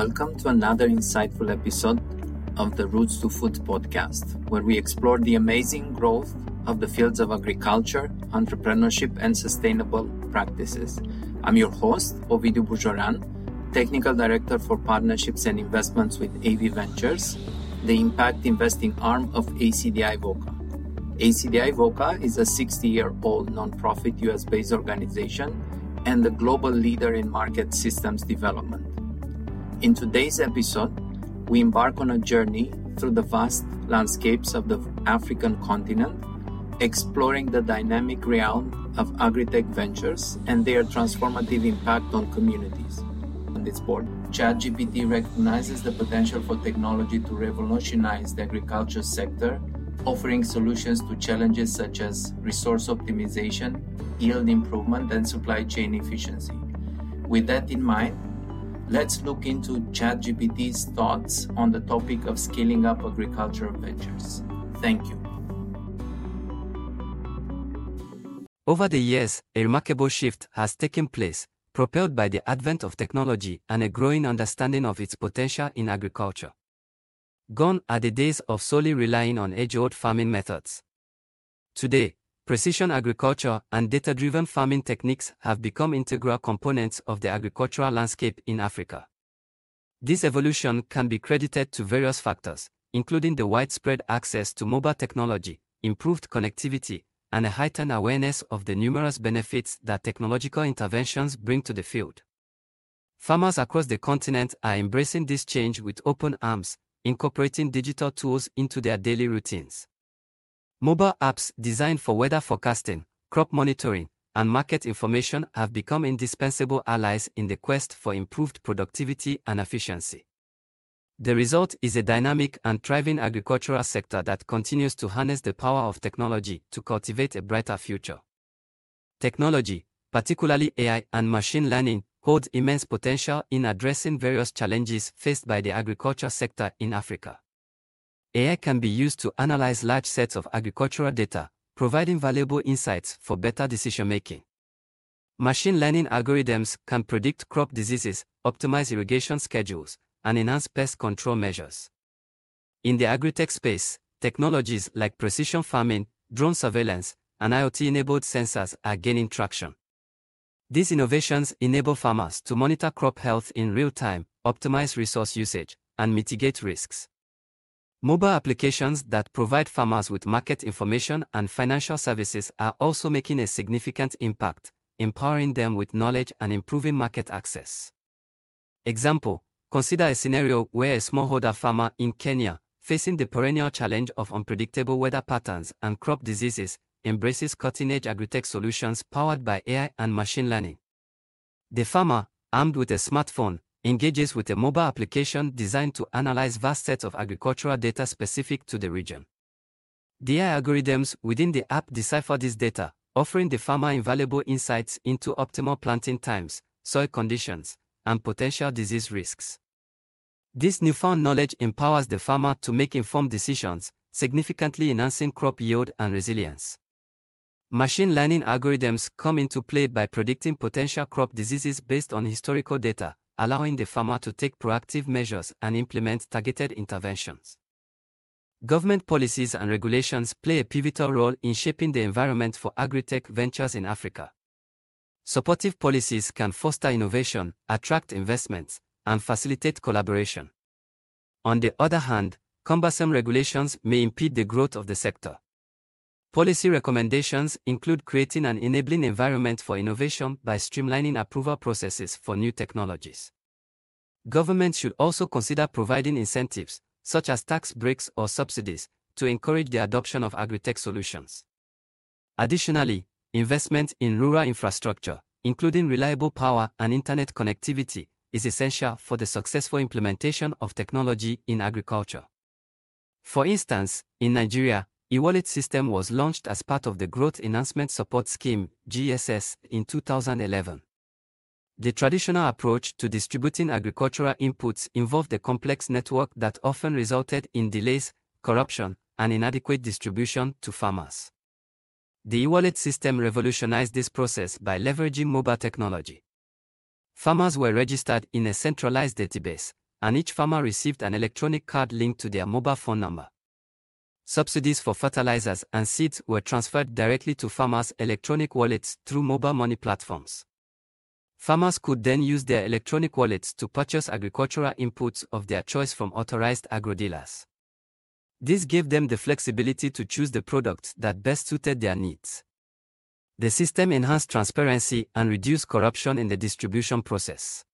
Welcome to another insightful episode of the Roots to Food podcast, where we explore the amazing growth of the fields of agriculture, entrepreneurship, and sustainable practices. I'm your host, Ovidiu Bujoran, Technical Director for Partnerships and Investments with AV Ventures, the impact investing arm of ACDI VOCA. ACDI VOCA is a 60 year old nonprofit US based organization and the global leader in market systems development. In today's episode, we embark on a journey through the vast landscapes of the African continent, exploring the dynamic realm of agri-tech ventures and their transformative impact on communities. On this board, ChatGPT recognizes the potential for technology to revolutionize the agriculture sector, offering solutions to challenges such as resource optimization, yield improvement, and supply chain efficiency. With that in mind, let's look into ChatGPT's thoughts on the topic of scaling up agricultural ventures. Thank you. Over the years, a remarkable shift has taken place, propelled by the advent of technology and a growing understanding of its potential in agriculture. Gone are the days of solely relying on age old farming methods. Today, precision agriculture and data driven farming techniques have become integral components of the agricultural landscape in Africa. This evolution can be credited to various factors, including the widespread access to mobile technology, improved connectivity, and a heightened awareness of the numerous benefits that technological interventions bring to the field. Farmers across the continent are embracing this change with open arms, incorporating digital tools into their daily routines. Mobile apps designed for weather forecasting, crop monitoring, and market information have become indispensable allies in the quest for improved productivity and efficiency. The result is a dynamic and thriving agricultural sector that continues to harness the power of technology to cultivate a brighter future. Technology, particularly AI and machine learning, holds immense potential in addressing various challenges faced by the agriculture sector in Africa. AI can be used to analyze large sets of agricultural data, providing valuable insights for better decision making. Machine learning algorithms can predict crop diseases, optimize irrigation schedules, and enhance pest control measures. In the agri-tech space, technologies like precision farming, drone surveillance, and IoT-enabled sensors are gaining traction. These innovations enable farmers to monitor crop health in real time, optimize resource usage, and mitigate risks. Mobile applications that provide farmers with market information and financial services are also making a significant impact, empowering them with knowledge and improving market access. Example Consider a scenario where a smallholder farmer in Kenya, facing the perennial challenge of unpredictable weather patterns and crop diseases, embraces cutting edge agri-tech solutions powered by AI and machine learning. The farmer, armed with a smartphone, engages with a mobile application designed to analyze vast sets of agricultural data specific to the region. The AI algorithms within the app decipher this data, offering the farmer invaluable insights into optimal planting times, soil conditions, and potential disease risks. This newfound knowledge empowers the farmer to make informed decisions, significantly enhancing crop yield and resilience. Machine learning algorithms come into play by predicting potential crop diseases based on historical data, allowing the farmer to take proactive measures and implement targeted interventions. Government policies and regulations play a pivotal role in shaping the environment for agri-tech ventures in Africa. Supportive policies can foster innovation, attract investments, and facilitate collaboration. On the other hand, cumbersome regulations may impede the growth of the sector. Policy recommendations include creating an enabling environment for innovation by streamlining approval processes for new technologies. Governments should also consider providing incentives, such as tax breaks or subsidies, to encourage the adoption of agri-tech solutions. Additionally, Investment in rural infrastructure, including reliable power and internet connectivity, is essential for the successful implementation of technology in agriculture. For instance, in Nigeria, e-wallet system was launched as part of the Growth Enhancement Support Scheme GSS in 2011. The traditional approach to distributing agricultural inputs involved a complex network that often resulted in delays, corruption, and inadequate distribution to farmers. The e-wallet system revolutionized this process by leveraging mobile technology. Farmers were registered in a centralized database, and each farmer received an electronic card linked to their mobile phone number. Subsidies for fertilizers and seeds were transferred directly to farmers' electronic wallets through mobile money platforms. Farmers could then use their electronic wallets to purchase agricultural inputs of their choice from authorized agro dealers. This gave them the flexibility to choose the products that best suited their needs. The system enhanced transparency and reduced corruption in the distribution process.